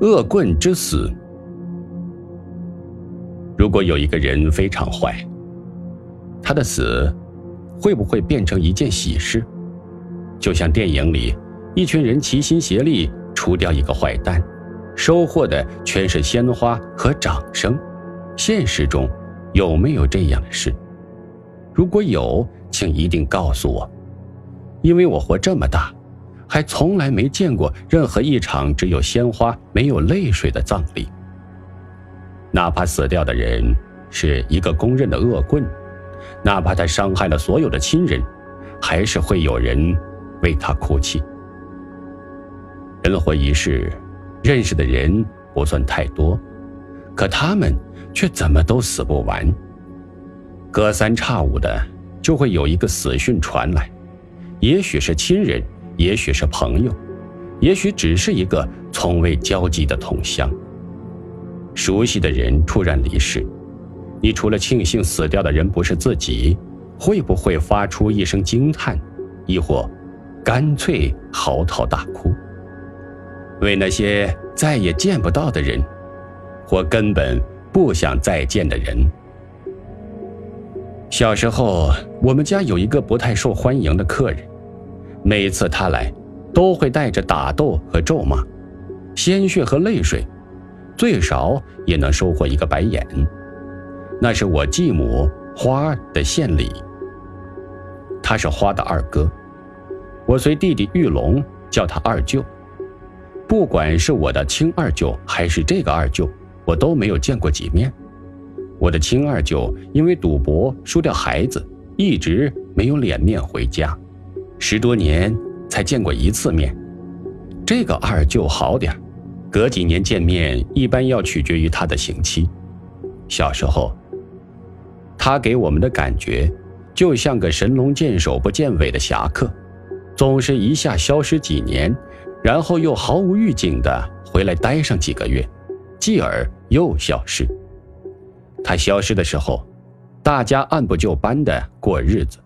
恶棍之死。如果有一个人非常坏，他的死会不会变成一件喜事？就像电影里，一群人齐心协力除掉一个坏蛋，收获的全是鲜花和掌声。现实中有没有这样的事？如果有，请一定告诉我，因为我活这么大，还从来没见过任何一场只有鲜花没有泪水的葬礼。哪怕死掉的人是一个公认的恶棍，哪怕他伤害了所有的亲人，还是会有人为他哭泣。人活一世，认识的人不算太多，可他们却怎么都死不完。隔三差五的就会有一个死讯传来，也许是亲人，也许是朋友，也许只是一个从未交集的同乡。熟悉的人突然离世，你除了庆幸死掉的人不是自己，会不会发出一声惊叹，亦或干脆嚎啕大哭？为那些再也见不到的人，或根本不想再见的人。小时候，我们家有一个不太受欢迎的客人，每次他来，都会带着打斗和咒骂，鲜血和泪水。最少也能收获一个白眼。那是我继母花的献礼。他是花的二哥，我随弟弟玉龙叫他二舅。不管是我的亲二舅还是这个二舅，我都没有见过几面。我的亲二舅因为赌博输掉孩子，一直没有脸面回家，十多年才见过一次面。这个二舅好点。隔几年见面，一般要取决于他的刑期。小时候，他给我们的感觉，就像个神龙见首不见尾的侠客，总是一下消失几年，然后又毫无预警的回来待上几个月，继而又消失。他消失的时候，大家按部就班的过日子，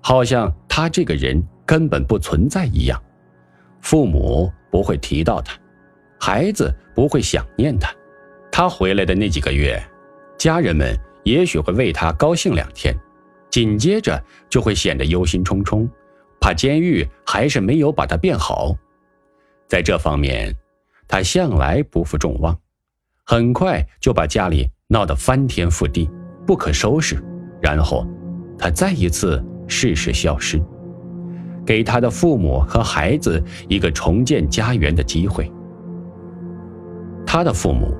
好像他这个人根本不存在一样，父母不会提到他。孩子不会想念他，他回来的那几个月，家人们也许会为他高兴两天，紧接着就会显得忧心忡忡，怕监狱还是没有把他变好。在这方面，他向来不负众望，很快就把家里闹得翻天覆地，不可收拾。然后，他再一次适时消失，给他的父母和孩子一个重建家园的机会。他的父母，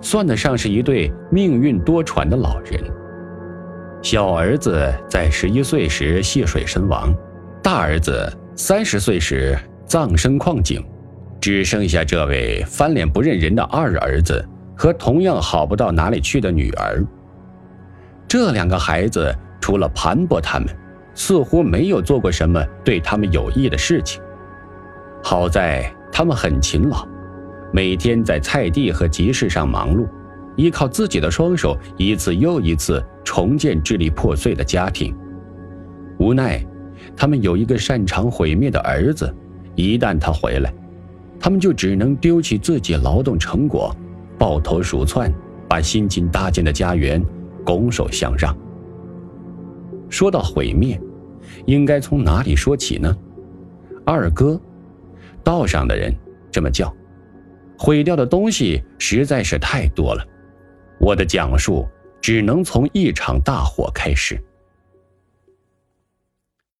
算得上是一对命运多舛的老人。小儿子在十一岁时戏水身亡，大儿子三十岁时葬身矿井，只剩下这位翻脸不认人的二儿子和同样好不到哪里去的女儿。这两个孩子除了盘剥他们，似乎没有做过什么对他们有益的事情。好在他们很勤劳。每天在菜地和集市上忙碌，依靠自己的双手，一次又一次重建支离破碎的家庭。无奈，他们有一个擅长毁灭的儿子，一旦他回来，他们就只能丢弃自己劳动成果，抱头鼠窜，把辛勤搭建的家园拱手相让。说到毁灭，应该从哪里说起呢？二哥，道上的人这么叫。毁掉的东西实在是太多了，我的讲述只能从一场大火开始。